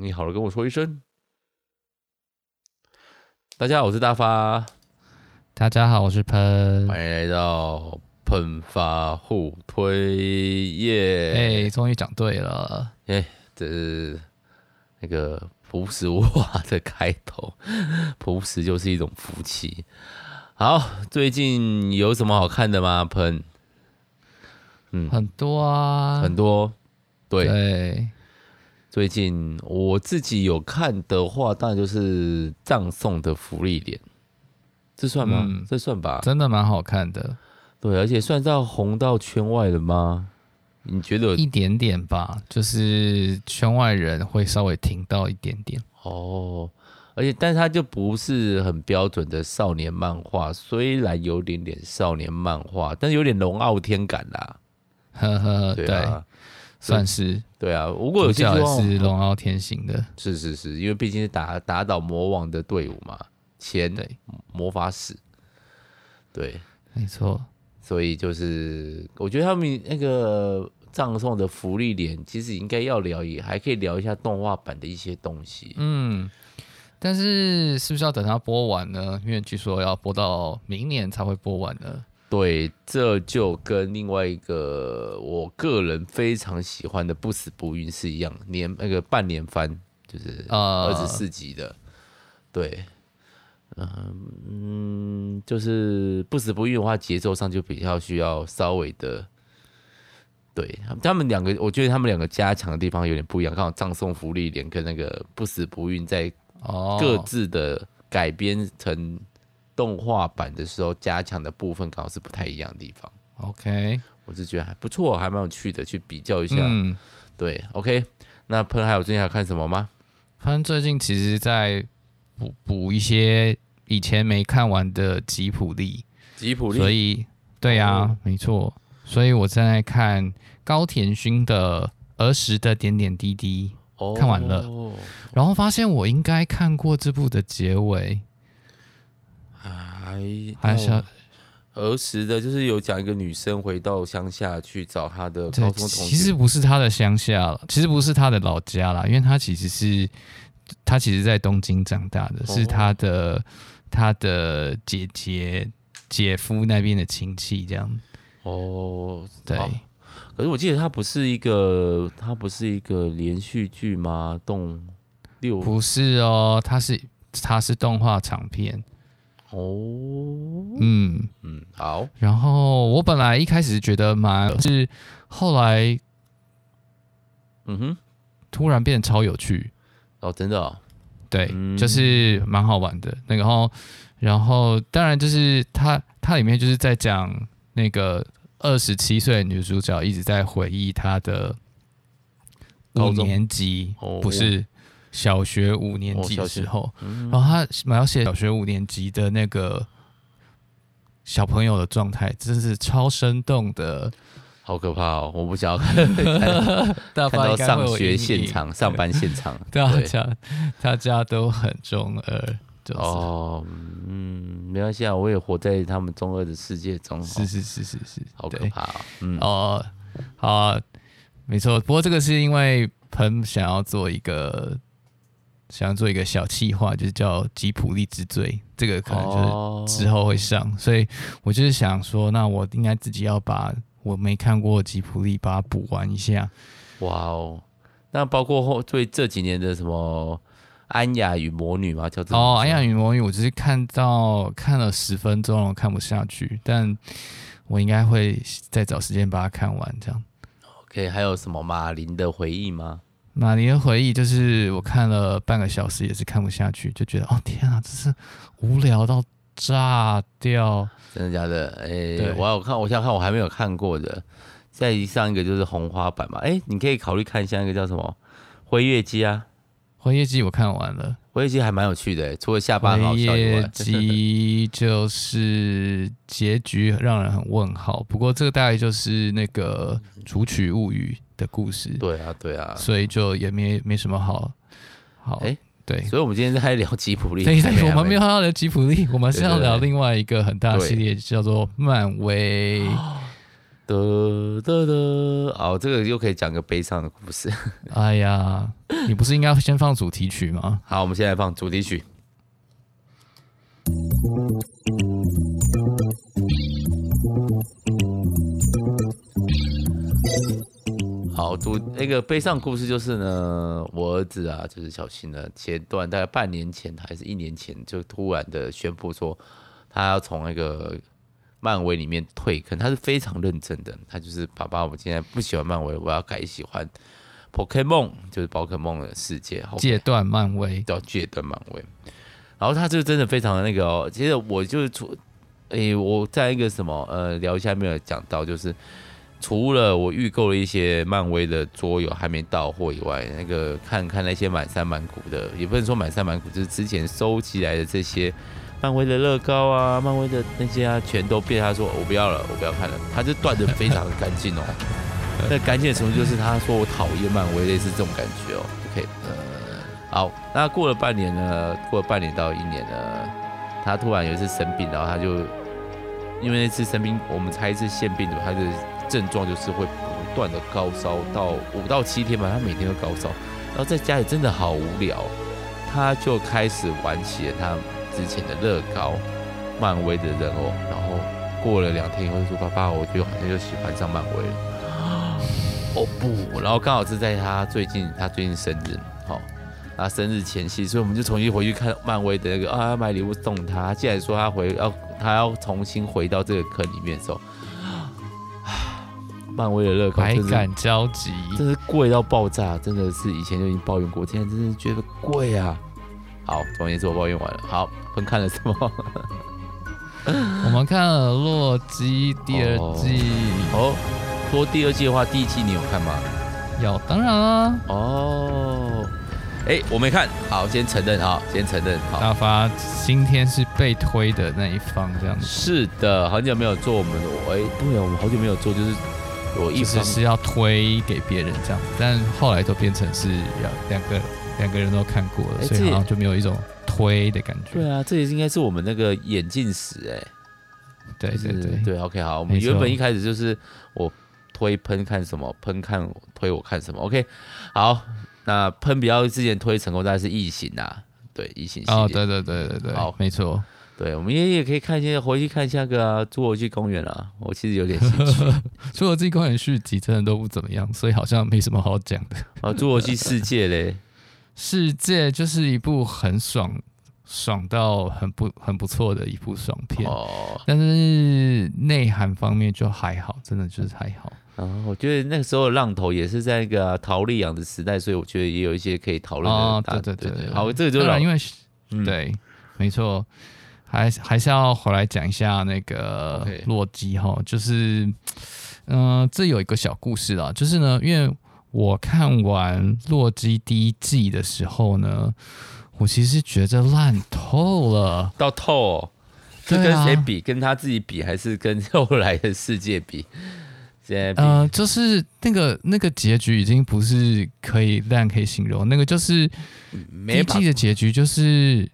你好了，跟我说一声。大家好，我是大发。大家好，我是喷。欢迎来到喷发互推耶！哎、yeah，终于讲对了。哎，这是那个朴实无华的开头，朴实就是一种福气。好，最近有什么好看的吗？喷？嗯，很多啊，很多。对。对最近我自己有看的话，当然就是葬送的芙莉莲，这算吗？嗯、这算吧，真的蛮好看的。对，而且算到红到圈外了吗？你觉得？一点点吧，就是圈外人会稍微听到一点点。哦，而且，但是它就不是很标准的少年漫画，虽然有点点少年漫画，但是有点龙傲天感啦。呵呵，对啊。算是对啊，如果有些是龙傲天型的，是是是，因为毕竟是打打倒魔王的队伍嘛，前魔法使，对，没错，所以就是我觉得他们那个葬送的福利点，其实应该要聊，也还可以聊一下动画版的一些东西，嗯，但是是不是要等它播完呢？因为据说要播到明年才会播完呢。对，这就跟另外一个我个人非常喜欢的《不死不运》是一样，年那个半年番，就是二十四集的。Uh... 对，嗯，就是《不死不运》的话，节奏上就比较需要稍微的。对，他们两个，我觉得他们两个加强的地方有点不一样。刚好葬送福利莲跟那个《不死不运》在各自的改编成。动画版的时候加强的部分刚好是不太一样的地方。OK，我是觉得还不错，还蛮有趣的，去比较一下。嗯，对。OK，那喷还有最近还看什么吗？喷最近其实在补补一些以前没看完的吉普力。吉普力。所以，对呀、啊哦，没错。所以我正在看高田勋的儿时的点点滴滴，哦、看完了，然后发现我应该看过这部的结尾。还还是儿时的，就是有讲一个女生回到乡下去找她的高中同学。其实不是她的乡下了，其实不是她的老家啦，因为她其实是她其实在东京长大的，是她的她的姐姐姐夫那边的亲戚这样。哦，对。可是我记得它不是一个，它不是一个连续剧吗？动六不是哦，它是它是动画长片。哦，嗯嗯，好。然后我本来一开始觉得蛮，是后来，嗯哼，突然变得超有趣。哦，真的、哦，对，嗯、就是蛮好玩的。那个，然后，然后当然就是它，它里面就是在讲那个二十七岁的女主角一直在回忆她的五年级，不是。小学五年级的时候，哦嗯、然后他描写小学五年级的那个小朋友的状态，真是超生动的，好可怕哦！我不想要看，看到上学现场、上班现场，大家大家都很中二，就是、哦，嗯，没关系啊，我也活在他们中二的世界中，是是是是是，好可怕、哦，嗯，哦，好、啊，没错，不过这个是因为彭想要做一个。想要做一个小企划，就是叫《吉普力之最》，这个可能就是之后会上，oh. 所以我就是想说，那我应该自己要把我没看过吉普力把它补完一下。哇哦，那包括后对这几年的什么《安雅与魔女》吗？叫哦，《安雅与魔女》，我只是看到看了十分钟，我看不下去，但我应该会再找时间把它看完。这样。OK，还有什么马林的回忆吗？马尼的回忆就是我看了半个小时也是看不下去，就觉得哦天啊，这是无聊到炸掉！真的假的？哎、欸，我要看，我想看我还没有看过的。再上一个就是红花版嘛，哎、欸，你可以考虑看一下那个叫什么《辉月姬》啊，《辉月姬》我看完了，《辉夜姬》还蛮有趣的，除了下巴很好笑以外，《辉夜姬》就是结局让人很问号。不过这个大概就是那个《竹取物语》的故事，对啊，对啊，所以就也没没什么好好，哎、欸，对，所以我们今天在聊吉普力，对，我们没有要聊吉普力，我们是要聊另外一个很大的系列，叫做漫威。得 得得，哦，这个又可以讲个悲伤的故事。哎呀，你不是应该先放主题曲吗？好，我们现在放主题曲。好，主那个悲伤故事就是呢，我儿子啊，就是小新呢，前段大概半年前还是一年前，就突然的宣布说，他要从那个漫威里面退坑，他是非常认真的，他就是爸爸，我今天不喜欢漫威，我要改喜欢 Pokemon，就是宝可梦的世界，戒断漫威，叫戒断漫威。然后他就真的非常的那个哦，其实我就是除，诶，我在一个什么呃聊一下没有讲到，就是除了我预购了一些漫威的桌游还没到货以外，那个看看那些满山满谷的，也不能说满山满谷，就是之前收集来的这些漫威的乐高啊，漫威的那些啊，全都被他说我不要了，我不要看了，他就断的非常的干净哦，那干净的程度就是他说我讨厌漫威，类似这种感觉哦，OK 呃。好，那过了半年呢？过了半年到一年呢？他突然有一次生病，然后他就因为那次生病，我们猜是腺病毒，他的症状就是会不断的高烧，到五到七天吧，他每天都高烧，然后在家里真的好无聊，他就开始玩起了他之前的乐高、漫威的人偶，然后过了两天以后就说：“爸爸，我就好像又喜欢上漫威了。”哦不，然后刚好是在他最近，他最近生日，好。他生日前夕，所以我们就重新回去看漫威的那个啊，买礼物送他。既然说他回要他要重新回到这个坑里面的时候，漫威的乐高百感交集，真是贵到爆炸，真的是以前就已经抱怨过，现在真是觉得贵啊。好，总而言之我抱怨完了。好，分看了什么？我们看了《洛基》第二季。哦，说第二季的话，第一季你有看吗？有，当然啊。哦。哎、欸，我没看好，先承认啊，先承认。好，大发今天是被推的那一方，这样子。是的，很久没有做我们的，哎、欸，对啊，我们好久没有做，就是我一直是要推给别人这样子，但后来都变成是要两个两个人都看过了，欸、所以好像就没有一种推的感觉。对啊，这也应该是我们那个眼镜史哎。对对对对，OK，好，我们原本一开始就是我推喷看什么，喷看推我看什么，OK，好。那喷比较之前推成功，大概是异形啊，对异形系列。哦，对对对对对，好，没错。对，我们也也可以看一下，回去看一下个啊，侏罗纪公园啊，我其实有点兴趣。侏罗纪公园续集真的都不怎么样，所以好像没什么好讲的。啊，侏罗纪世界嘞，世界就是一部很爽，爽到很不很不错的一部爽片。哦，但是内涵方面就还好，真的就是还好。啊，我觉得那个时候的浪头也是在那个啊、陶丽养的时代，所以我觉得也有一些可以讨论的。哦，对对对对，好，这个就是因为、嗯、对，没错，还还是要回来讲一下那个洛基哈，就是，嗯、呃，这有一个小故事啦，就是呢，因为我看完洛基第一季的时候呢，我其实觉得烂透了，到透、哦，是跟谁比？跟他自己比，还是跟后来的世界比？呃，就是那个那个结局已经不是可以烂可以形容，那个就是第一季的结局，就是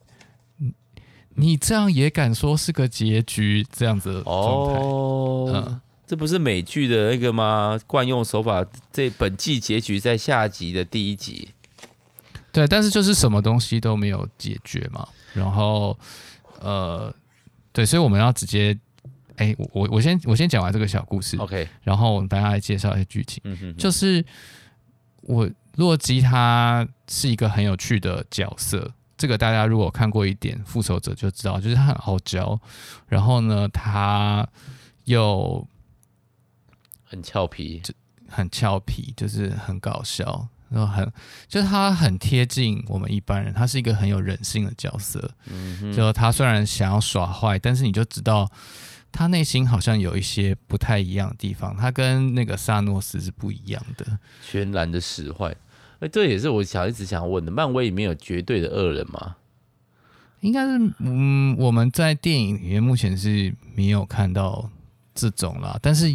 你这样也敢说是个结局这样子的状态？哦，嗯，这不是美剧的那个吗？惯用手法，这本季结局在下集的第一集。对，但是就是什么东西都没有解决嘛，然后呃，对，所以我们要直接。哎、欸，我我先我先讲完这个小故事，OK，然后我们大家来介绍一下剧情。嗯哼哼，就是我洛基他是一个很有趣的角色，这个大家如果看过一点复仇者就知道，就是他很傲娇，然后呢他又很俏皮，很俏皮，就是很搞笑，然后很就是他很贴近我们一般人，他是一个很有人性的角色。嗯哼，就他虽然想要耍坏，但是你就知道。他内心好像有一些不太一样的地方，他跟那个萨诺斯是不一样的，全然的使坏。哎，这也是我想一直想问的，漫威里面有绝对的恶人吗？应该是，嗯，我们在电影里面目前是没有看到这种啦，但是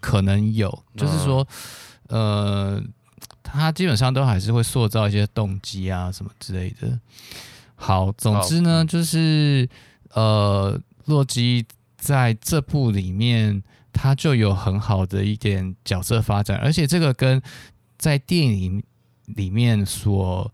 可能有，就是说，呃，他基本上都还是会塑造一些动机啊什么之类的。好，总之呢，就是呃，洛基。在这部里面，他就有很好的一点角色发展，而且这个跟在电影里面所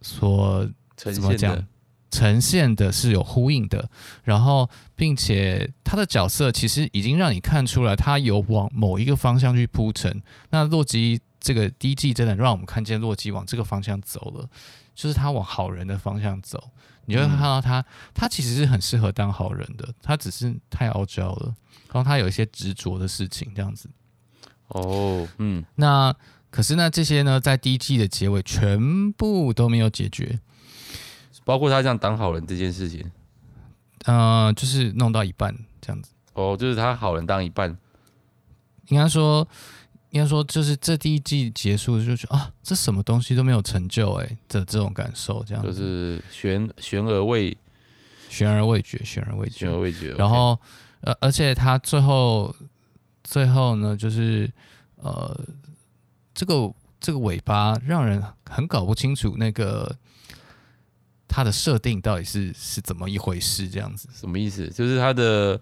所呈怎么讲？现的。呈现的是有呼应的，然后并且他的角色其实已经让你看出来，他有往某一个方向去铺陈。那洛基这个第一季真的让我们看见洛基往这个方向走了，就是他往好人的方向走。你就会看到他，嗯、他其实是很适合当好人的，他只是太傲娇了，然后他有一些执着的事情这样子。哦，嗯，那可是呢，这些呢，在第一季的结尾全部都没有解决。包括他这样当好人这件事情，呃，就是弄到一半这样子。哦，就是他好人当一半，应该说，应该说，就是这第一季结束就觉得啊，这什么东西都没有成就哎的这种感受，这样就是悬悬而未悬而未决，悬而未决，悬而未决。然后，呃，而且他最后最后呢，就是呃，这个这个尾巴让人很搞不清楚那个。它的设定到底是是怎么一回事？这样子什么意思？就是它的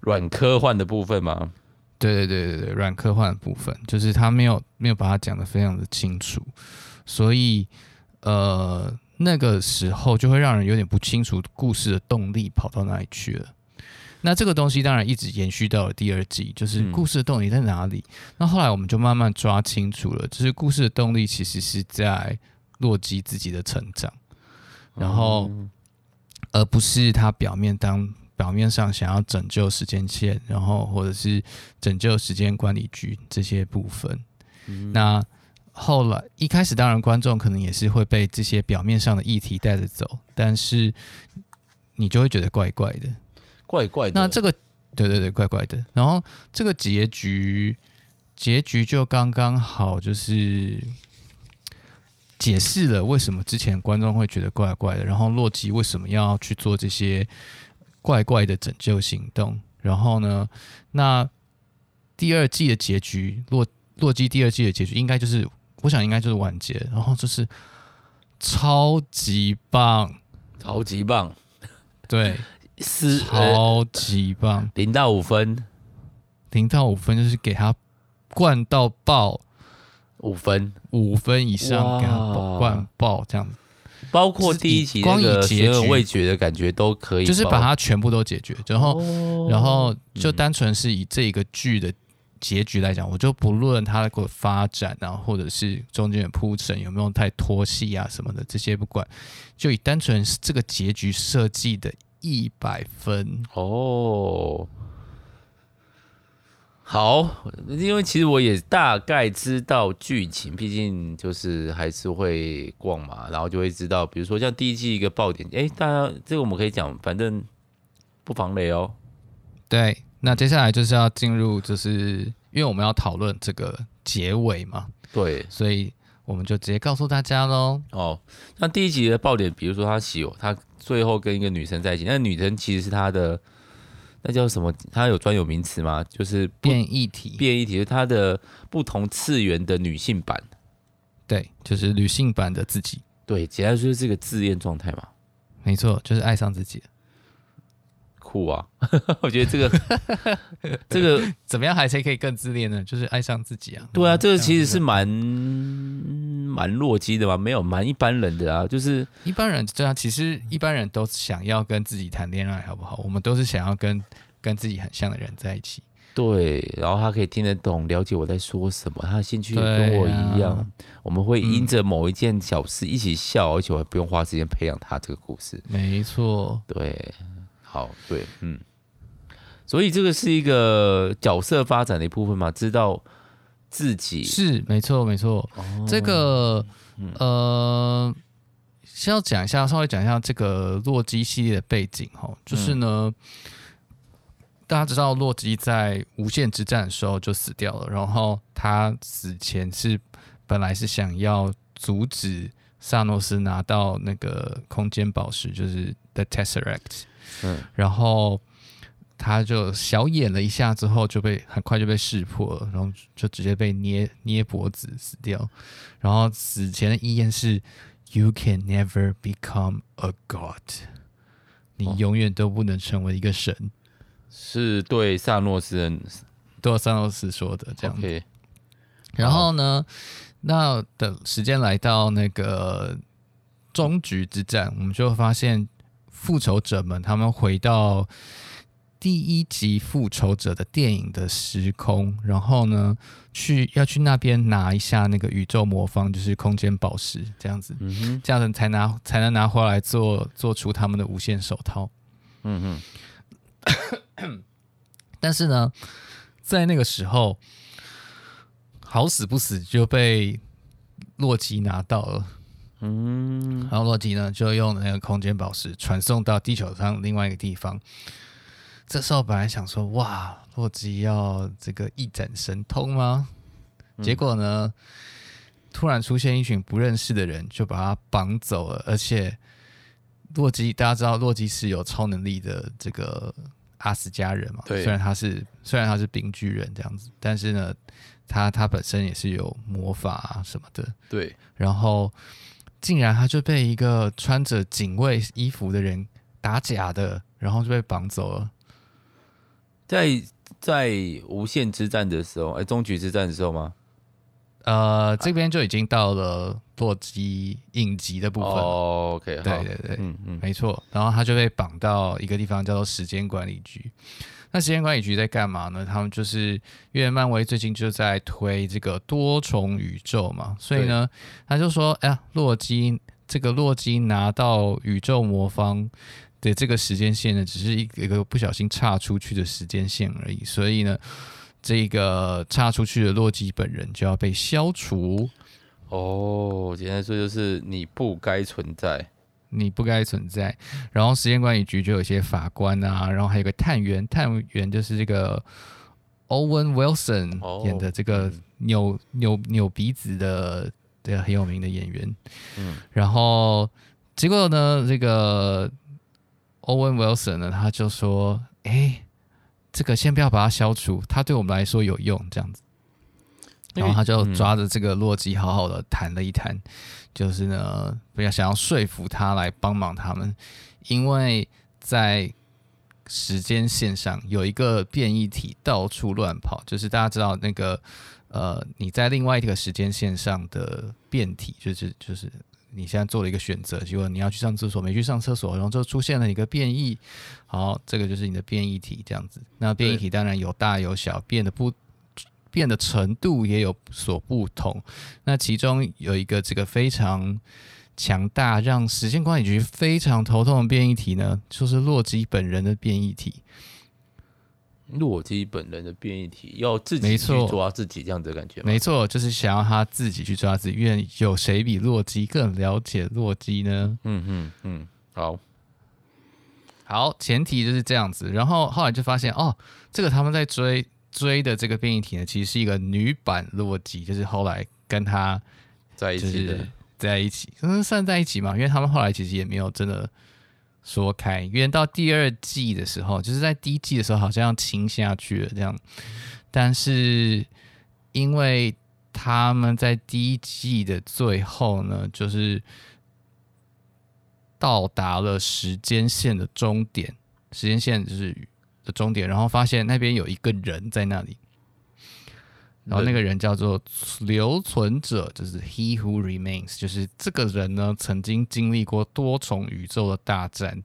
软科幻的部分吗？对对对对对，软科幻的部分，就是他没有没有把它讲得非常的清楚，所以呃那个时候就会让人有点不清楚故事的动力跑到哪里去了。那这个东西当然一直延续到了第二季，就是故事的动力在哪里？嗯、那后来我们就慢慢抓清楚了，就是故事的动力其实是在洛基自己的成长。然后，而不是他表面当表面上想要拯救时间线，然后或者是拯救时间管理局这些部分。嗯、那后来一开始，当然观众可能也是会被这些表面上的议题带着走，但是你就会觉得怪怪的，怪怪的。那这个，对对对，怪怪的。然后这个结局，结局就刚刚好，就是。解释了为什么之前观众会觉得怪怪的，然后洛基为什么要去做这些怪怪的拯救行动？然后呢，那第二季的结局，洛洛基第二季的结局应该就是，我想应该就是完结，然后就是超级棒，超级棒，对，是超级棒，零到五分，零到五分就是给他灌到爆。五分，五分以上给他灌爆这样子，包括第一集那个悬而未决的感觉都可以，就是把它全部都解决，然后，然后就单纯是以这个剧的结局来讲，我就不论它的发展啊，或者是中间的铺陈有没有太拖戏啊什么的，这些不管，就以单纯是这个结局设计的一百分。哦。好，因为其实我也大概知道剧情，毕竟就是还是会逛嘛，然后就会知道，比如说像第一季一个爆点，哎，大家这个我们可以讲，反正不防雷哦。对，那接下来就是要进入，就是因为我们要讨论这个结尾嘛，对，所以我们就直接告诉大家喽。哦，那第一集的爆点，比如说他喜，他最后跟一个女生在一起，那女生其实是他的。那叫什么？它有专有名词吗？就是变异体。变异体是它的不同次元的女性版。对，就是女性版的自己。对，简单说就是这个自恋状态嘛。没错，就是爱上自己。酷啊！我觉得这个 这个怎么样还才可以更自恋呢？就是爱上自己啊。对啊，这个其实是蛮蛮弱鸡的嘛，没有蛮一般人的啊，就是一般人对啊，其实一般人都想要跟自己谈恋爱，好不好？我们都是想要跟跟自己很像的人在一起。对，然后他可以听得懂、了解我在说什么，他的兴趣也跟我一样。啊、我们会因着某一件小事一起笑，嗯、而且我还不用花时间培养他这个故事。没错，对。好，对，嗯，所以这个是一个角色发展的一部分嘛，知道自己是没错，没错。哦、这个，呃，先要讲一下，稍微讲一下这个洛基系列的背景哈，就是呢，嗯、大家知道洛基在无限之战的时候就死掉了，然后他死前是本来是想要阻止萨诺斯拿到那个空间宝石，就是 The Tesseract。嗯，然后他就小演了一下，之后就被很快就被识破了，然后就直接被捏捏脖子死掉。然后死前的遗言是：“You can never become a god。”你永远都不能成为一个神。哦、是对萨诺斯人，对萨诺斯说的这样子。Okay. 然后呢，那等时间来到那个终局之战，我们就发现复仇者们他们回到第一集复仇者的电影的时空，然后呢，去要去那边拿一下那个宇宙魔方，就是空间宝石，这样子，嗯哼，这样子才拿才能拿回来做做出他们的无限手套，嗯哼。但是呢，在那个时候，好死不死就被洛基拿到了，嗯，然后洛基呢就用那个空间宝石传送到地球上另外一个地方。这时候本来想说，哇，洛基要这个一展神通吗？结果呢，突然出现一群不认识的人，就把他绑走了。而且，洛基大家知道，洛基是有超能力的这个阿斯加人嘛？对。虽然他是虽然他是冰巨人这样子，但是呢，他他本身也是有魔法啊什么的。对。然后，竟然他就被一个穿着警卫衣服的人打假的，然后就被绑走了。在在无限之战的时候，哎，终局之战的时候吗？呃，这边就已经到了洛基影集的部分。哦，OK，对对对，嗯嗯，没错。然后他就被绑到一个地方，叫做时间管理局。那时间管理局在干嘛呢？他们就是因为漫威最近就在推这个多重宇宙嘛，所以呢，他就说，哎呀，洛基这个洛基拿到宇宙魔方。的，这个时间线呢，只是一个一个不小心岔出去的时间线而已，所以呢，这个岔出去的洛基本人就要被消除。哦，简单说就是你不该存在，你不该存在。然后时间管理局就有一些法官啊，然后还有个探员，探员就是这个 Owen Wilson 演的这个扭扭扭鼻子的这个很有名的演员。嗯，然后结果呢，这个。Owen Wilson 呢，他就说：“哎，这个先不要把它消除，它对我们来说有用，这样子。”然后他就抓着这个洛基，好好的谈了一谈，就是呢，不要想要说服他来帮忙他们，因为在时间线上有一个变异体到处乱跑，就是大家知道那个呃，你在另外一个时间线上的变体，就是就是。你现在做了一个选择，结果你要去上厕所，没去上厕所，然后就出现了一个变异。好，这个就是你的变异体，这样子。那变异体当然有大有小，变得不变的程度也有所不同。那其中有一个这个非常强大，让时间管理局非常头痛的变异体呢，就是洛基本人的变异体。洛基本人的变异体要自己去抓自己，这样子的感觉。没错，就是想要他自己去抓自己。因为有谁比洛基更了解洛基呢？嗯嗯嗯，好，好，前提就是这样子。然后后来就发现，哦，这个他们在追追的这个变异体呢，其实是一个女版洛基，就是后来跟他在一起的，在一起，嗯，算在一起嘛？因为他们后来其实也没有真的。说开，因为到第二季的时候，就是在第一季的时候，好像要亲下去了这样。但是因为他们在第一季的最后呢，就是到达了时间线的终点，时间线就是的终点，然后发现那边有一个人在那里。然后那个人叫做留存者，就是 He Who Remains，就是这个人呢，曾经经历过多重宇宙的大战，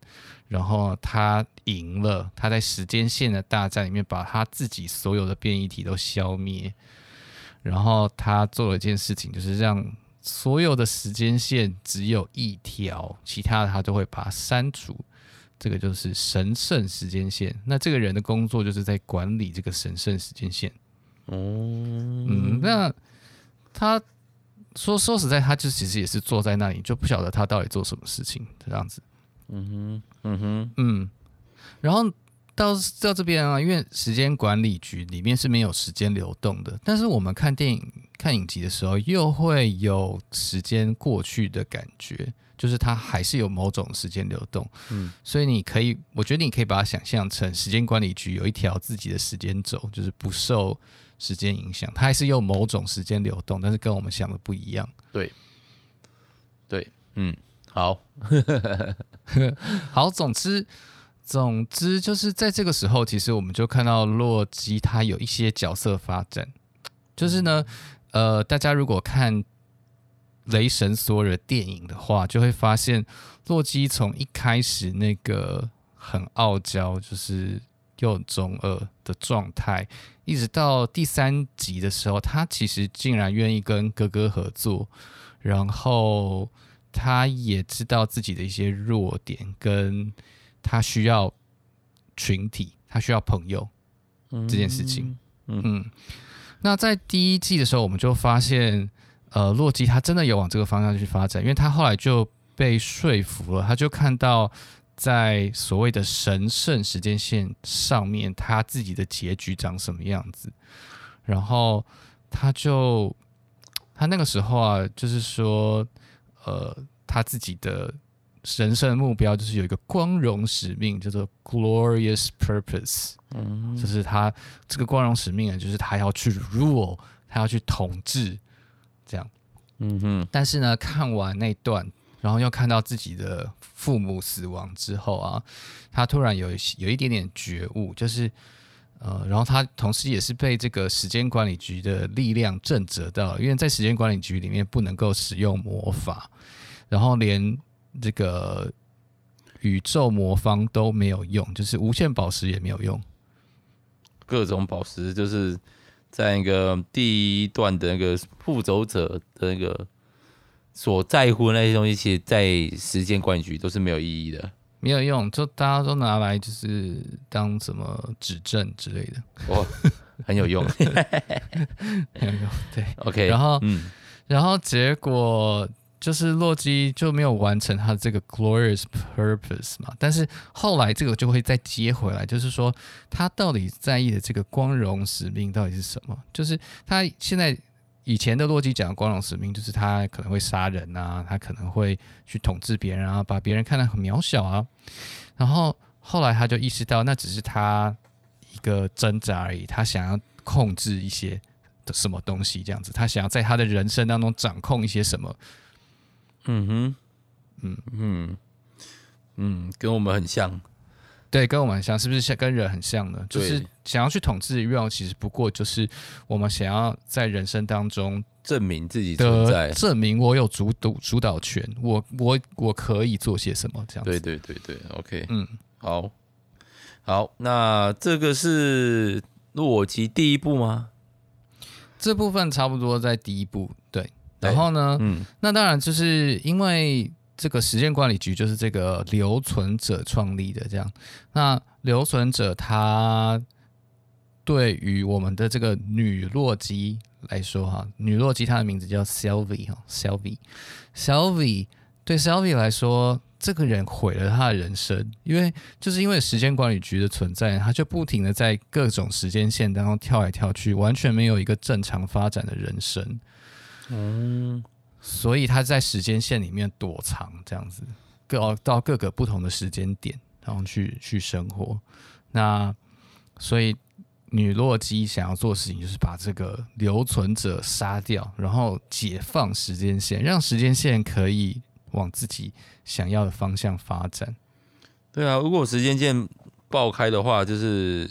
然后他赢了，他在时间线的大战里面把他自己所有的变异体都消灭，然后他做了一件事情，就是让所有的时间线只有一条，其他的他都会把它删除。这个就是神圣时间线。那这个人的工作就是在管理这个神圣时间线。哦嗯，那他说说实在，他就其实也是坐在那里，就不晓得他到底做什么事情这样子。嗯哼，嗯哼，嗯。然后到到这边啊，因为时间管理局里面是没有时间流动的，但是我们看电影、看影集的时候，又会有时间过去的感觉，就是它还是有某种时间流动。嗯，所以你可以，我觉得你可以把它想象成时间管理局有一条自己的时间轴，就是不受。时间影响，它还是有某种时间流动，但是跟我们想的不一样。对，对，嗯，好，好，总之，总之就是在这个时候，其实我们就看到洛基他有一些角色发展，就是呢，呃，大家如果看雷神索尔电影的话，就会发现洛基从一开始那个很傲娇，就是又中二的状态，一直到第三集的时候，他其实竟然愿意跟哥哥合作，然后他也知道自己的一些弱点，跟他需要群体，他需要朋友这件事情。嗯，嗯，那在第一季的时候，我们就发现。呃，洛基他真的有往这个方向去发展，因为他后来就被说服了，他就看到在所谓的神圣时间线上面，他自己的结局长什么样子，然后他就他那个时候啊，就是说，呃，他自己的神圣目标就是有一个光荣使命，叫做 glorious purpose，嗯，就是他这个光荣使命啊，就是他要去 rule，他要去统治。这样，嗯哼，但是呢，看完那段，然后又看到自己的父母死亡之后啊，他突然有有一点点觉悟，就是呃，然后他同时也是被这个时间管理局的力量震慑到，因为在时间管理局里面不能够使用魔法，然后连这个宇宙魔方都没有用，就是无限宝石也没有用，各种宝石就是。在那个第一段的那个复仇者的那个所在乎的那些东西，其实，在时间管理局都是没有意义的，没有用，就大家都拿来就是当什么指证之类的，哦，很有用，很有用，对，OK，然后，嗯，然后结果。就是洛基就没有完成他的这个 glorious purpose 嘛，但是后来这个就会再接回来，就是说他到底在意的这个光荣使命到底是什么？就是他现在以前的洛基讲的光荣使命，就是他可能会杀人啊，他可能会去统治别人啊，把别人看得很渺小啊。然后后来他就意识到，那只是他一个挣扎而已，他想要控制一些的什么东西，这样子，他想要在他的人生当中掌控一些什么。嗯哼，嗯。嗯。嗯，跟我们很像，对，跟我们很像，是不是像跟人很像呢？就是想要去统治的愿望，其实不过就是我们想要在人生当中证明自己存在，证明我有主导主导权，我我我可以做些什么这样子。对对对对，OK，嗯，好，好，那这个是洛基第一步吗？这部分差不多在第一步，对。然后呢，嗯，那当然就是因为这个时间管理局就是这个留存者创立的，这样。那留存者他对于我们的这个女洛基来说，哈，女洛基她的名字叫 Sylvie 哈，Sylvie，Sylvie 对 Sylvie 来说，这个人毁了他的人生，因为就是因为时间管理局的存在，他就不停的在各种时间线当中跳来跳去，完全没有一个正常发展的人生。嗯，所以他在时间线里面躲藏，这样子各到各个不同的时间点，然后去去生活。那所以女洛基想要做的事情就是把这个留存者杀掉，然后解放时间线，让时间线可以往自己想要的方向发展。对啊，如果时间线爆开的话，就是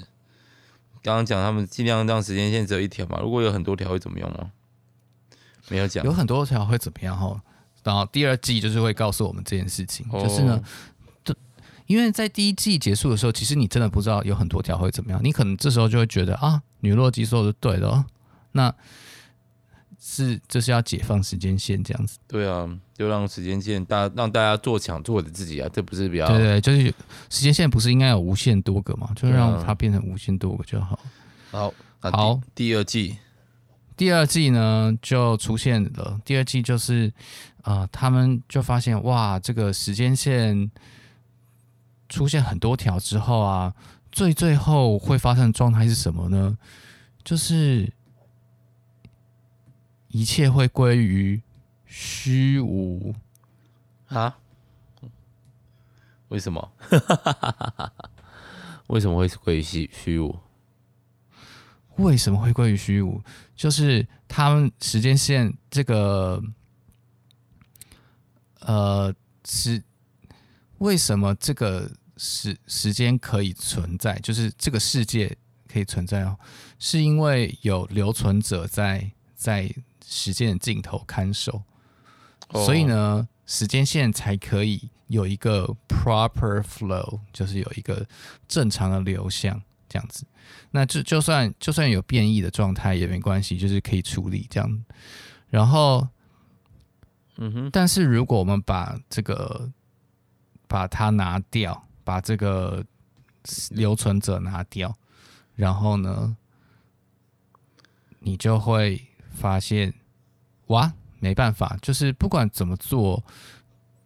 刚刚讲他们尽量让时间线只有一条嘛。如果有很多条会怎么用呢？没有讲，有很多条会怎么样哈？然后第二季就是会告诉我们这件事情，哦、就是呢，就因为在第一季结束的时候，其实你真的不知道有很多条会怎么样，你可能这时候就会觉得啊，女洛基说的是对的，哦，那是这是要解放时间线这样子。对啊，就让时间线大让大家做想做的自己啊，这不是比较对对，就是时间线不是应该有无限多个嘛？就让它变成无限多个就好。好，好，第二季。第二季呢，就出现了。第二季就是，呃，他们就发现哇，这个时间线出现很多条之后啊，最最后会发生的状态是什么呢？就是一切会归于虚无啊？为什么？为什么会归于虚虚无？为什么会归于虚无？就是他们时间线这个，呃，是为什么这个时时间可以存在？就是这个世界可以存在哦，是因为有留存者在在时间的尽头看守，哦、所以呢，时间线才可以有一个 proper flow，就是有一个正常的流向这样子。那就就算就算有变异的状态也没关系，就是可以处理这样。然后，嗯哼，但是如果我们把这个把它拿掉，把这个留存者拿掉，然后呢，你就会发现，哇，没办法，就是不管怎么做，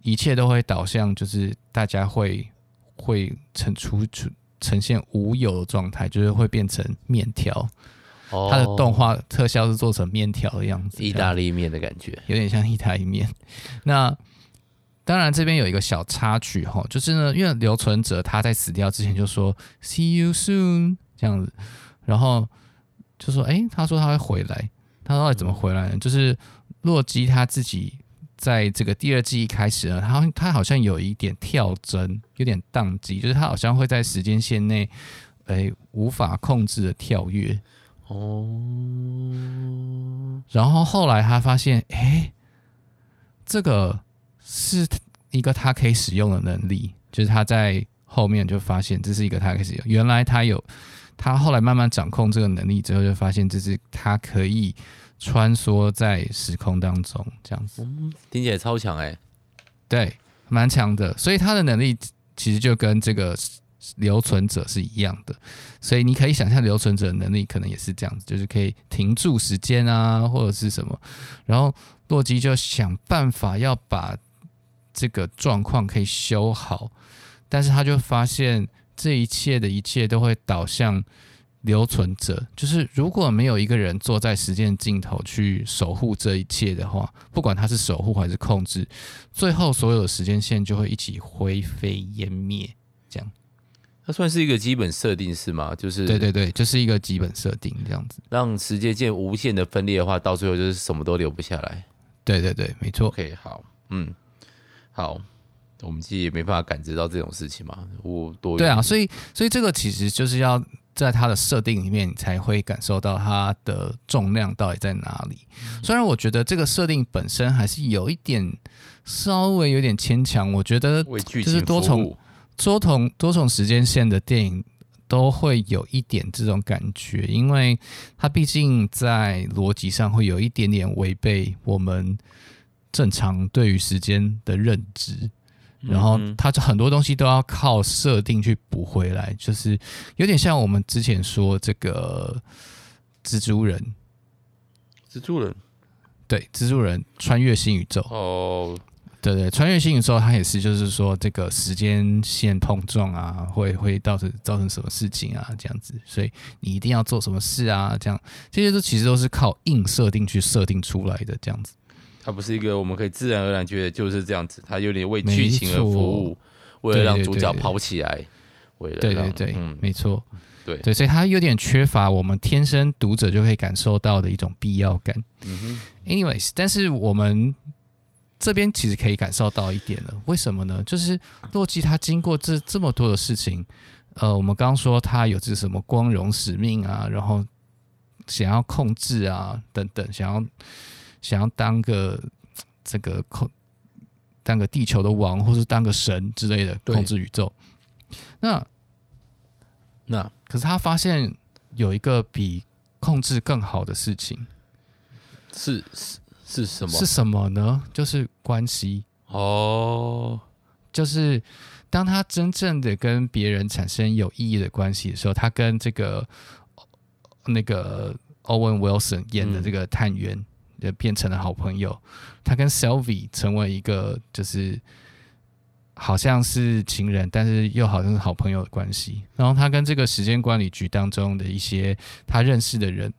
一切都会导向，就是大家会会成出出呈现无有的状态，就是会变成面条。哦、它的动画特效是做成面条的样子，意大利面的感觉，有点像意大利面。那当然，这边有一个小插曲哈，就是呢，因为留存者他在死掉之前就说 “see you soon” 这样子，然后就说：“哎，他说他会回来，他到底怎么回来呢？”就是洛基他自己在这个第二季一开始呢，他他好像有一点跳帧，有点宕机，就是他好像会在时间线内，哎，无法控制的跳跃。哦，然后后来他发现，哎，这个。是一个他可以使用的能力，就是他在后面就发现这是一个他可以使用。原来他有，他后来慢慢掌控这个能力之后，就发现这是他可以穿梭在时空当中，这样子。嗯，听起来超强哎，对，蛮强的。所以他的能力其实就跟这个留存者是一样的。所以你可以想象，留存者的能力可能也是这样子，就是可以停住时间啊，或者是什么。然后洛基就想办法要把。这个状况可以修好，但是他就发现这一切的一切都会导向留存者，就是如果没有一个人坐在时间尽头去守护这一切的话，不管他是守护还是控制，最后所有的时间线就会一起灰飞烟灭。这样，它算是一个基本设定是吗？就是对对对，就是一个基本设定这样子，让时间线无限的分裂的话，到最后就是什么都留不下来。对对对，没错。OK，好，嗯。好，我们自己也没办法感知到这种事情嘛。我多对啊，所以所以这个其实就是要在它的设定里面，你才会感受到它的重量到底在哪里。虽然我觉得这个设定本身还是有一点稍微有点牵强，我觉得就是多重多重多重时间线的电影都会有一点这种感觉，因为它毕竟在逻辑上会有一点点违背我们。正常对于时间的认知，然后它就很多东西都要靠设定去补回来，就是有点像我们之前说这个蜘蛛人，蜘蛛人，对，蜘蛛人穿越新宇宙。哦，对对，穿越新宇宙，它也是就是说这个时间线碰撞啊，会会造成造成什么事情啊，这样子，所以你一定要做什么事啊，这样这些都其实都是靠硬设定去设定出来的，这样子。它不是一个我们可以自然而然觉得就是这样子，它有点为剧情而服务，为了让主角跑起来，为了对对对，嗯，没错，对对，所以它有点缺乏我们天生读者就可以感受到的一种必要感。嗯哼，anyways，但是我们这边其实可以感受到一点了，为什么呢？就是洛基他经过这这么多的事情，呃，我们刚刚说他有这什么光荣使命啊，然后想要控制啊等等，想要。想要当个这个控，当个地球的王，或是当个神之类的控制宇宙。那那可是他发现有一个比控制更好的事情，是是是什么？是什么呢？就是关系哦。就是当他真正的跟别人产生有意义的关系的时候，他跟这个那个 Owen Wilson 演的这个探员。嗯也变成了好朋友，他跟 Sylvie 成为一个就是好像是情人，但是又好像是好朋友的关系。然后他跟这个时间管理局当中的一些他认识的人，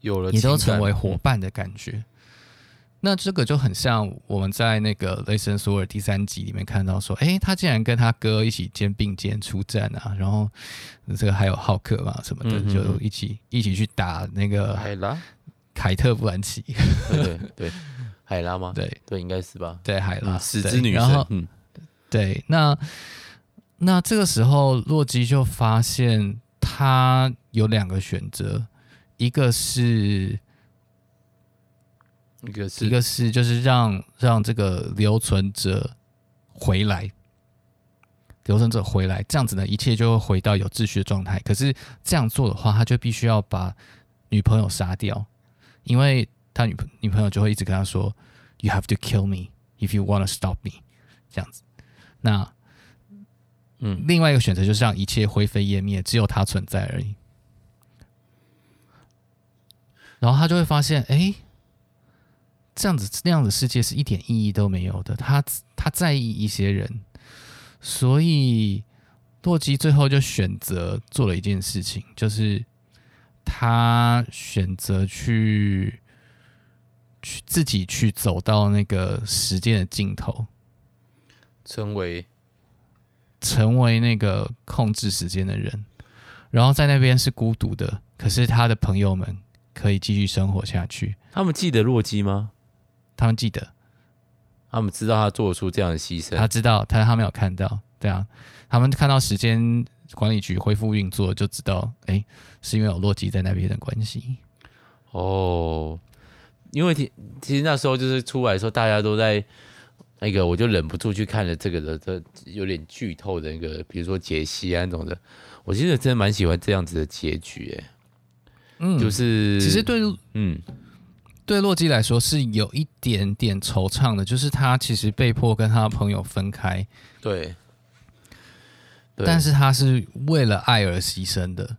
有了也都成为伙伴的感觉。那这个就很像我们在那个雷神索尔第三集里面看到说，诶，他竟然跟他哥一起肩并肩出战啊，然后这个还有浩克嘛什么的，就一起一起去打那个海拉。凯特·布兰奇，对对对，海拉吗？对对，应该是吧。对，海拉，死之女神。嗯，对。那那这个时候，洛基就发现他有两个选择，一个是一个是一个是就是让让这个留存者回来，留存者回来，这样子呢，一切就会回到有秩序的状态。可是这样做的话，他就必须要把女朋友杀掉，因为他女朋女朋友就会一直跟他说：“You have to kill me if you want to stop me。”这样子，那嗯，另外一个选择就是让一切灰飞烟灭，只有他存在而已。然后他就会发现，哎。这样子那样的世界是一点意义都没有的。他他在意一些人，所以洛基最后就选择做了一件事情，就是他选择去去自己去走到那个时间的尽头，成为成为那个控制时间的人。然后在那边是孤独的，可是他的朋友们可以继续生活下去。他们记得洛基吗？他们记得，他们知道他做出这样的牺牲。他知道，他他没有看到。对啊，他们看到时间管理局恢复运作，就知道，哎、欸，是因为有洛基在那边的关系。哦，因为其其实那时候就是出来的时候，大家都在那个，我就忍不住去看了这个的，这有点剧透的那个，比如说杰西啊那种的。我其实真的蛮喜欢这样子的结局，哎，嗯，就是其实对，嗯。对洛基来说是有一点点惆怅的，就是他其实被迫跟他的朋友分开，对，但是他是为了爱而牺牲的。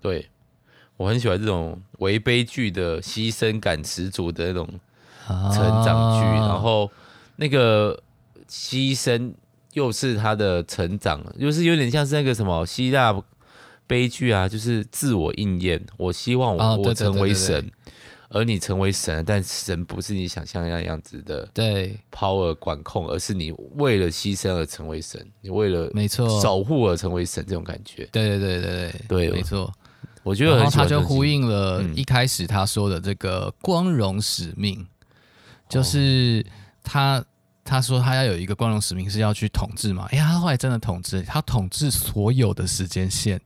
对，我很喜欢这种为悲剧的牺牲感十足的那种成长剧，啊、然后那个牺牲又是他的成长，就是有点像是那个什么希腊悲剧啊，就是自我应验。我希望我成为神。而你成为神，但神不是你想象那样子的，对，power 管控，而是你为了牺牲而成为神，你为了没错。守护而成为神，这种感觉。对对对对对，对，没错。我觉得，然后他就呼应了一开始他说的这个光荣使命，嗯、就是他他说他要有一个光荣使命是要去统治嘛，哎呀，他后来真的统治，他统治所有的时间线。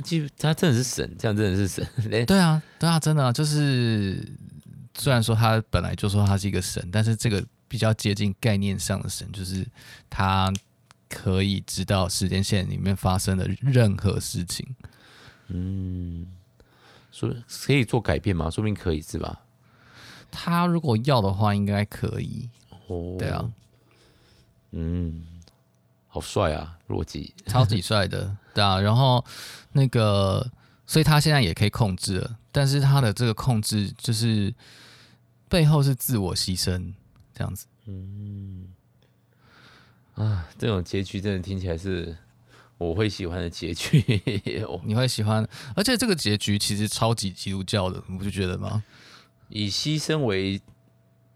其实他真的是神，这样真的是神。对啊，对啊，真的啊，就是虽然说他本来就说他是一个神，但是这个比较接近概念上的神，就是他可以知道时间线里面发生的任何事情。嗯，说可以做改变吗？说不定可以是吧？他如果要的话，应该可以。哦，对啊，嗯。好帅啊，洛基，超级帅的，对啊。然后那个，所以他现在也可以控制了，但是他的这个控制就是背后是自我牺牲这样子。嗯，啊，这种结局真的听起来是我会喜欢的结局，你会喜欢。而且这个结局其实超级基督教的，你不就觉得吗？以牺牲为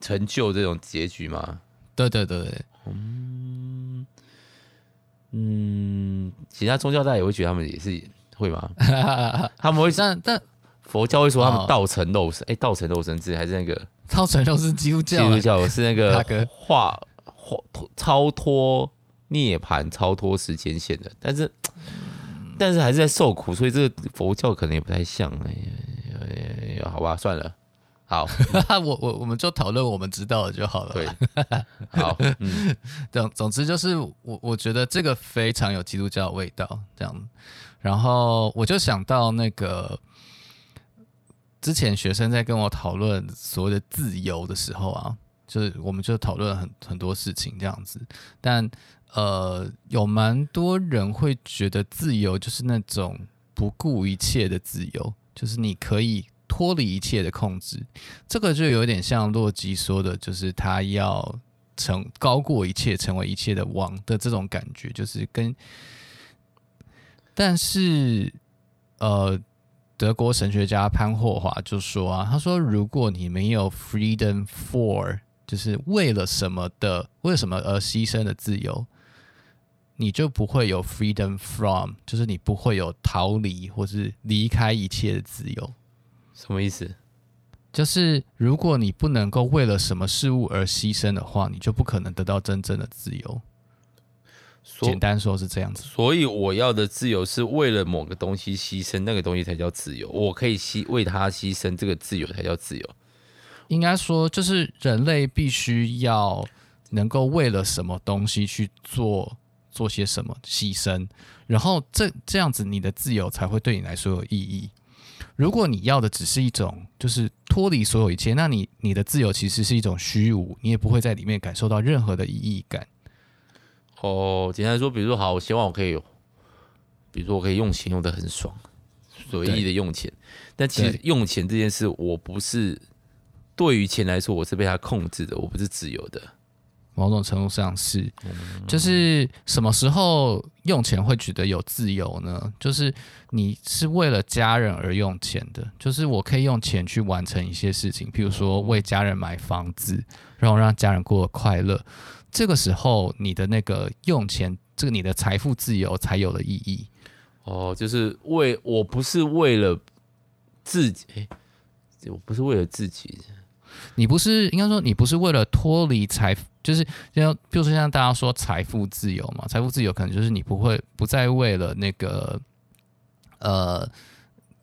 成就这种结局吗？对对对，嗯。嗯，其他宗教大家也会觉得他们也是会吗？他们会但但佛教会说他们道成肉身，哎、哦，道成肉身是还是那个道成肉身基督教？基督教是那个化化超脱涅槃、超脱时间线的，但是但是还是在受苦，所以这个佛教可能也不太像。哎好吧，算了。好，我我我们就讨论我们知道的就好了。对，好，嗯，总总之就是我我觉得这个非常有基督教的味道，这样。然后我就想到那个之前学生在跟我讨论所谓的自由的时候啊，就是我们就讨论很很多事情这样子。但呃，有蛮多人会觉得自由就是那种不顾一切的自由，就是你可以。脱离一切的控制，这个就有点像洛基说的，就是他要成高过一切，成为一切的王的这种感觉，就是跟。但是，呃，德国神学家潘霍华就说啊，他说，如果你没有 freedom for，就是为了什么的，为什么而牺牲的自由，你就不会有 freedom from，就是你不会有逃离或是离开一切的自由。什么意思？就是如果你不能够为了什么事物而牺牲的话，你就不可能得到真正的自由。简单说是这样子。所以我要的自由是为了某个东西牺牲，那个东西才叫自由。我可以牺为他牺牲，这个自由才叫自由。应该说，就是人类必须要能够为了什么东西去做做些什么牺牲，然后这这样子，你的自由才会对你来说有意义。如果你要的只是一种就是脱离所有一切，那你你的自由其实是一种虚无，你也不会在里面感受到任何的意义感。哦，简单来说，比如说，好，我希望我可以，比如说我可以用钱用的很爽，随意的用钱。但其实用钱这件事，我不是对于钱来说，我是被他控制的，我不是自由的。某种程度上是，就是什么时候用钱会觉得有自由呢？就是你是为了家人而用钱的，就是我可以用钱去完成一些事情，譬如说为家人买房子，然后让家人过得快乐。这个时候，你的那个用钱，这个你的财富自由才有了意义。哦，就是为我不是为了自己，欸，我不是为了自己。你不是应该说，你不是为了脱离财富。就是像，比如说像大家说财富自由嘛，财富自由可能就是你不会不再为了那个呃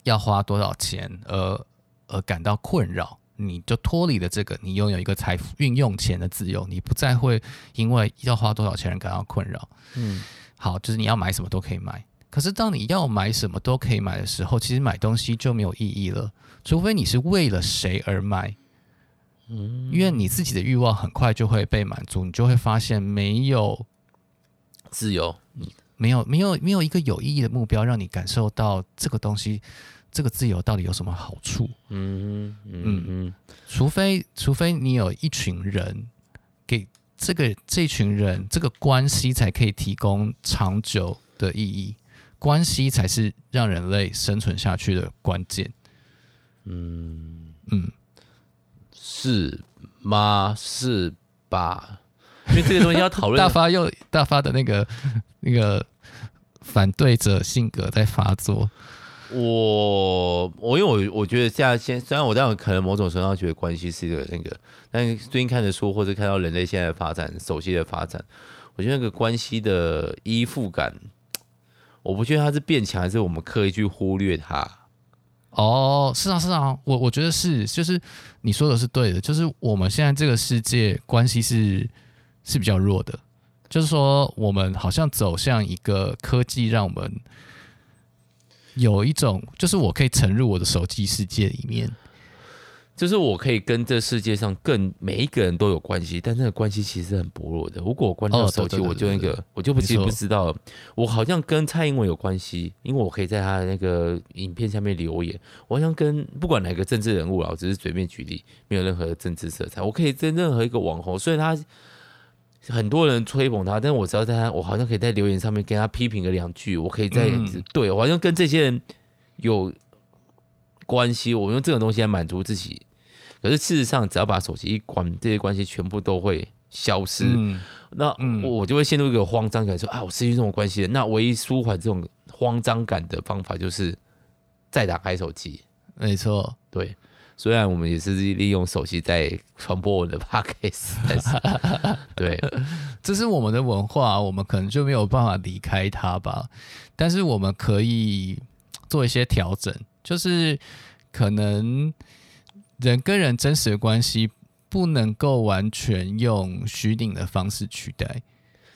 要花多少钱而而感到困扰，你就脱离了这个，你拥有一个财富运用钱的自由，你不再会因为要花多少钱而感到困扰。嗯，好，就是你要买什么都可以买，可是当你要买什么都可以买的时候，其实买东西就没有意义了，除非你是为了谁而买。因为你自己的欲望很快就会被满足，你就会发现没有自由，没有没有没有一个有意义的目标，让你感受到这个东西，这个自由到底有什么好处？嗯嗯嗯，除非除非你有一群人给这个这群人这个关系才可以提供长久的意义，关系才是让人类生存下去的关键。嗯嗯。是吗？是吧？因为这个东西要讨论。大发又大发的那个那个反对者性格在发作。我我因为我我觉得现在先虽然我这样可能某种程度上觉得关系是一个那个，但最近看的书或者看到人类现在的发展、手机的发展，我觉得那个关系的依附感，我不觉得它是变强，还是我们刻意去忽略它。哦，是啊，是啊，我我觉得是，就是你说的是对的，就是我们现在这个世界关系是是比较弱的，就是说我们好像走向一个科技，让我们有一种，就是我可以沉入我的手机世界里面。就是我可以跟这世界上更每一个人都有关系，但那个关系其实很薄弱的。如果我关掉手机，我就那个，我就不其实不知道，我好像跟蔡英文有关系，因为我可以在他的那个影片下面留言。我好像跟不管哪个政治人物啊，我只是随便举例，没有任何的政治色彩。我可以跟任何一个网红，虽然他很多人吹捧他，但我只要在他，我好像可以在留言上面跟他批评个两句。我可以在、嗯、对我好像跟这些人有关系，我用这种东西来满足自己。可是事实上，只要把手机一关，这些关系全部都会消失。嗯、那我就会陷入一个慌张感，说啊，我失去这种关系了。那唯一舒缓这种慌张感的方法，就是再打开手机。没错，对。虽然我们也是利用手机在传播我的 podcast，但是 对，这是我们的文化，我们可能就没有办法离开它吧。但是我们可以做一些调整，就是可能。人跟人真实的关系不能够完全用虚拟的方式取代，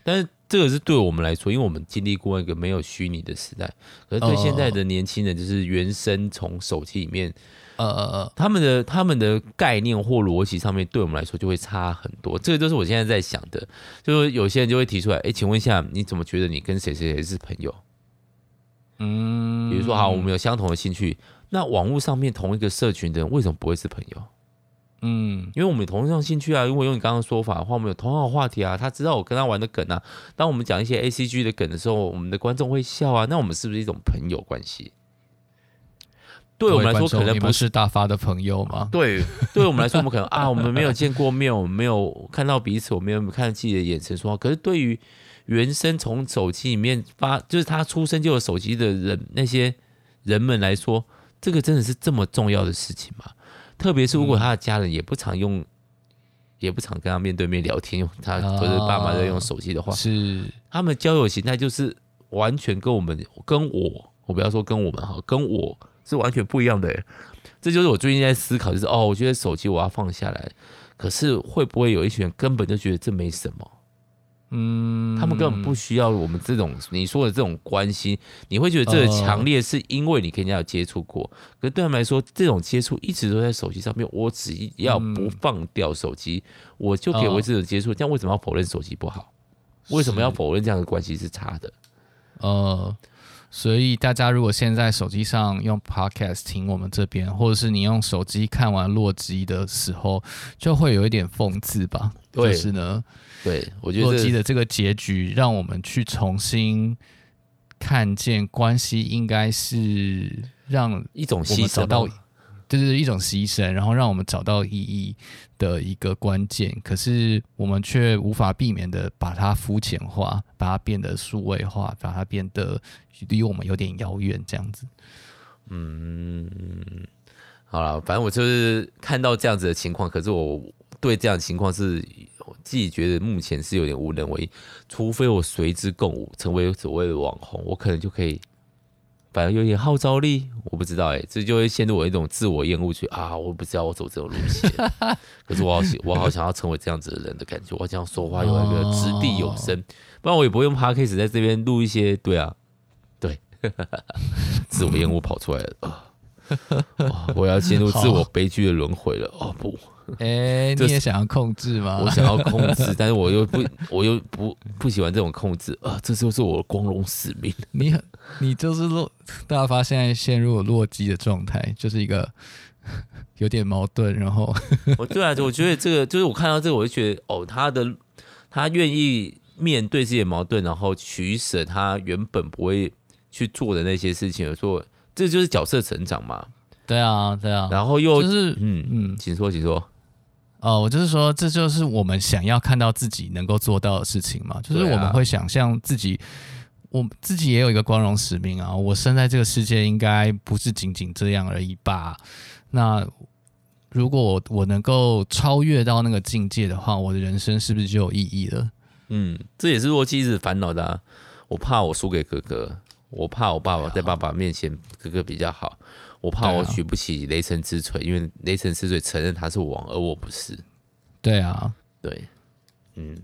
但是这个是对我们来说，因为我们经历过一个没有虚拟的时代。可是对现在的年轻人，就是原生从手机里面，呃呃呃，他们的他们的概念或逻辑上面，对我们来说就会差很多。这个就是我现在在想的。就是有些人就会提出来，哎，请问一下，你怎么觉得你跟谁谁谁是朋友？嗯，比如说，好，我们有相同的兴趣。那网络上面同一个社群的人为什么不会是朋友？嗯，因为我们有同样兴趣啊。如果用你刚刚说法的话，我们有同样的话题啊。他知道我跟他玩的梗啊。当我们讲一些 ACG 的梗的时候，我们的观众会笑啊。那我们是不是一种朋友关系？对我们来说，可能不是大发的朋友吗？对，对我们来说，我们可能啊，我们没有见过面，我们没有看到彼此，我们没有看自己的眼神说话。可是对于原生从手机里面发，就是他出生就有手机的人，那些人们来说。这个真的是这么重要的事情吗？特别是如果他的家人也不常用，嗯、也不常跟他面对面聊天，用他或者爸妈在用手机的话，是他们交友形态就是完全跟我们跟我，我不要说跟我们哈，跟我是完全不一样的。这就是我最近在思考，就是哦，我觉得手机我要放下来，可是会不会有一群人根本就觉得这没什么？嗯，他们根本不需要我们这种你说的这种关心，你会觉得这个强烈是因为你跟人家有接触过，可是对他们来说，这种接触一直都在手机上面，我只要不放掉手机，我就可以维持这种接触。这样为什么要否认手机不好？为什么要否认这样的关系是差的？呃。所以大家如果现在手机上用 Podcast 听我们这边，或者是你用手机看完洛基的时候，就会有一点讽刺吧？对就是呢，对我觉得洛基的这个结局，让我们去重新看见关系，应该是让一种牺牲到。就是一种牺牲，然后让我们找到意义的一个关键。可是我们却无法避免的把它肤浅化，把它变得数位化，把它变得离我们有点遥远，这样子。嗯，好了，反正我就是看到这样子的情况，可是我对这样的情况是我自己觉得目前是有点无能为力，除非我随之共舞，成为所谓的网红，我可能就可以。反正有点号召力，我不知道哎、欸，这就会陷入我一种自我厌恶去啊！我不知道我走这种路线，可是我好想，我好想要成为这样子的人的感觉。我这样说话有一个掷地有声，不然我也不会用 Podcast 在这边录一些。对啊，对，自我厌恶跑出来了啊！我要进入自我悲剧的轮回了哦不。哎、欸，你也想要控制吗？我想要控制，但是我又不，我又不不喜欢这种控制啊！这就是我的光荣使命。你很，你就是洛，大发现在陷入了洛基的状态，就是一个有点矛盾。然后，我对啊，我觉得这个就是我看到这个，我就觉得哦，他的他愿意面对自己的矛盾，然后取舍他原本不会去做的那些事情，说这就是角色成长嘛。对啊，对啊，然后又就是嗯嗯，请说，请说。哦，我就是说，这就是我们想要看到自己能够做到的事情嘛。就是我们会想象自己，我自己也有一个光荣使命啊。我生在这个世界，应该不是仅仅这样而已吧？那如果我我能够超越到那个境界的话，我的人生是不是就有意义了？嗯，这也是洛基一直烦恼的啊。我怕我输给哥哥，我怕我爸爸在爸爸面前哥哥比较好。我怕我举不起雷神之锤，因为雷神之锤承认他是王，而我不是。对啊，对，嗯，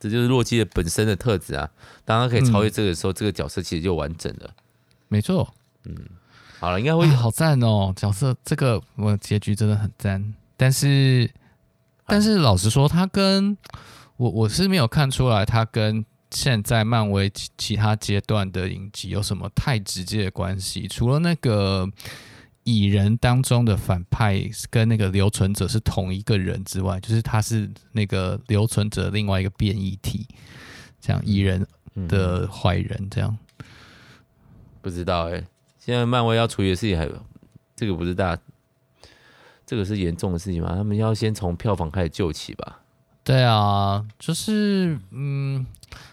这就是洛基的本身的特质啊。当他可以超越这个的时候，嗯、这个角色其实就完整了。没错，嗯，好了，应该会、啊、好赞哦，角色这个我结局真的很赞。但是，但是老实说，他跟我我是没有看出来他跟现在漫威其其他阶段的影集有什么太直接的关系，除了那个。蚁人当中的反派跟那个留存者是同一个人之外，就是他是那个留存者另外一个变异体，这样蚁人的坏人这样，嗯、不知道哎、欸。现在漫威要处理的事情还有这个不是大，这个是严重的事情吗？他们要先从票房开始救起吧？对啊，就是嗯，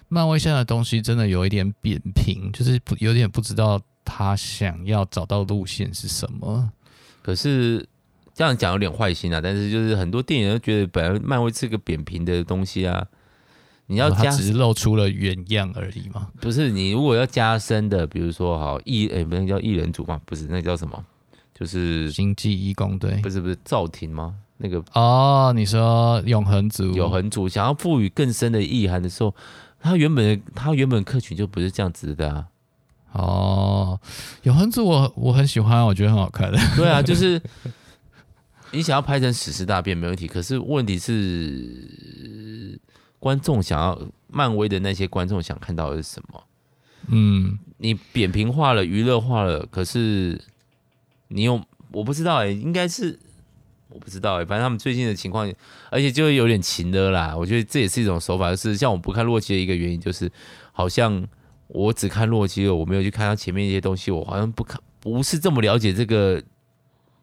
漫威现在的东西真的有一点扁平，就是不有点不知道。他想要找到路线是什么？可是这样讲有点坏心啊。但是就是很多电影都觉得，本来漫威是个扁平的东西啊。你要加，只是露出了原样而已嘛。不是，你如果要加深的，比如说好异，哎，不能叫异人组嘛？不是，那叫什么？就是星际义工队？不是，不是赵婷吗？那个哦，你说永恒族？永恒族想要赋予更深的意涵的时候，他原本他原本客群就不是这样子的啊。哦，永恒族我我很喜欢，我觉得很好看的。对啊，就是你想要拍成史诗大片没问题，可是问题是观众想要漫威的那些观众想看到的是什么？嗯，你扁平化了，娱乐化了，可是你又我不知道哎、欸，应该是我不知道哎、欸，反正他们最近的情况，而且就有点勤的啦。我觉得这也是一种手法，就是像我不看洛基的一个原因，就是好像。我只看洛基了，我没有去看他前面一些东西。我好像不看，不是这么了解这个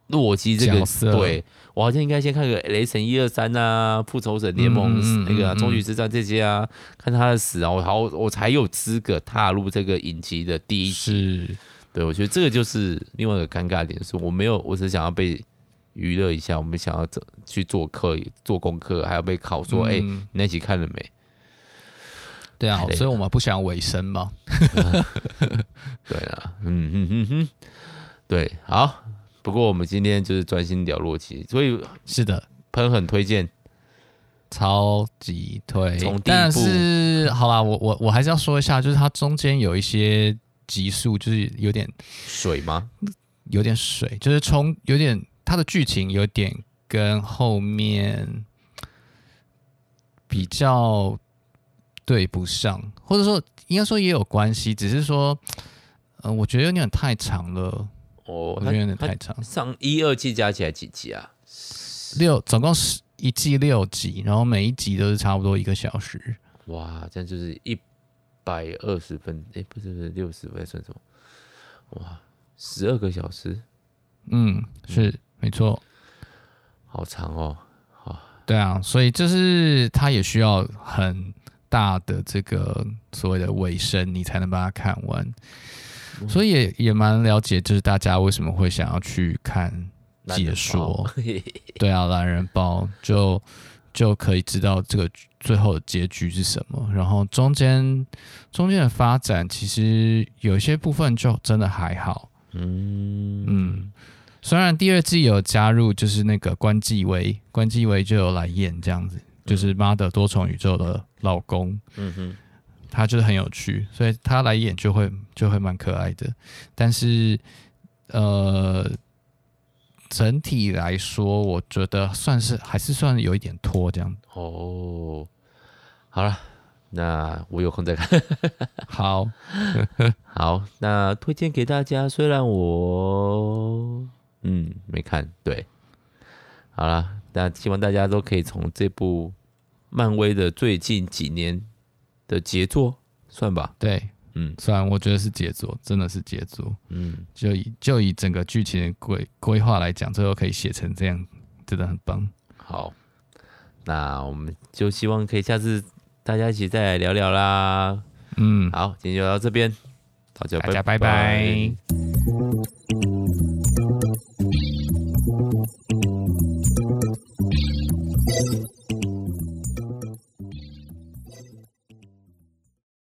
洛基这个。对，我好像应该先看个雷神一二三啊，复仇者联盟那个终局之战这些啊，看他的死啊，我好我才有资格踏入这个影集的第一集。是，对，我觉得这个就是另外一个尴尬点，是我没有，我只是想要被娱乐一下，我们想要去做课、做功课，还要被考说，哎、嗯欸，你那集看了没？对啊，所以我们不想尾声嘛。对啊，嗯嗯嗯嗯，对，好。不过我们今天就是专心聊洛奇，所以是的，喷很推荐，超级推。从但是好啦，我我我还是要说一下，就是它中间有一些集数，就是有点水吗？有点水，就是从有点它的剧情有点跟后面比较对不上，或者说应该说也有关系，只是说，嗯、呃，我觉得有点太长了。哦，我觉得有点太长。上一二季加起来几集啊？六，总共十一季六集，然后每一集都是差不多一个小时。哇，这样就是一百二十分，哎，不是不是六十分算什么？哇，十二个小时。嗯，是、嗯、没错，好长哦。好，对啊，所以就是它也需要很大的这个所谓的尾声，你才能把它看完。所以也也蛮了解，就是大家为什么会想要去看解说，对啊，懒人包就就可以知道这个最后的结局是什么，然后中间中间的发展其实有一些部分就真的还好，嗯。嗯，虽然第二季有加入就是那个关继威，关继威就有来演这样子，就是妈的多重宇宙的老公，嗯哼。他就是很有趣，所以他来演就会就会蛮可爱的。但是，呃，整体来说，我觉得算是还是算有一点拖这样。哦，好了，那我有空再看。好，好，那推荐给大家。虽然我嗯没看，对，好了，那希望大家都可以从这部漫威的最近几年。的杰作算吧，对，嗯，算，我觉得是杰作，真的是杰作，嗯，就以就以整个剧情的规规划来讲，最后可以写成这样，真的很棒。好，那我们就希望可以下次大家一起再来聊聊啦。嗯，好，今天就到这边，大家拜拜。拜拜。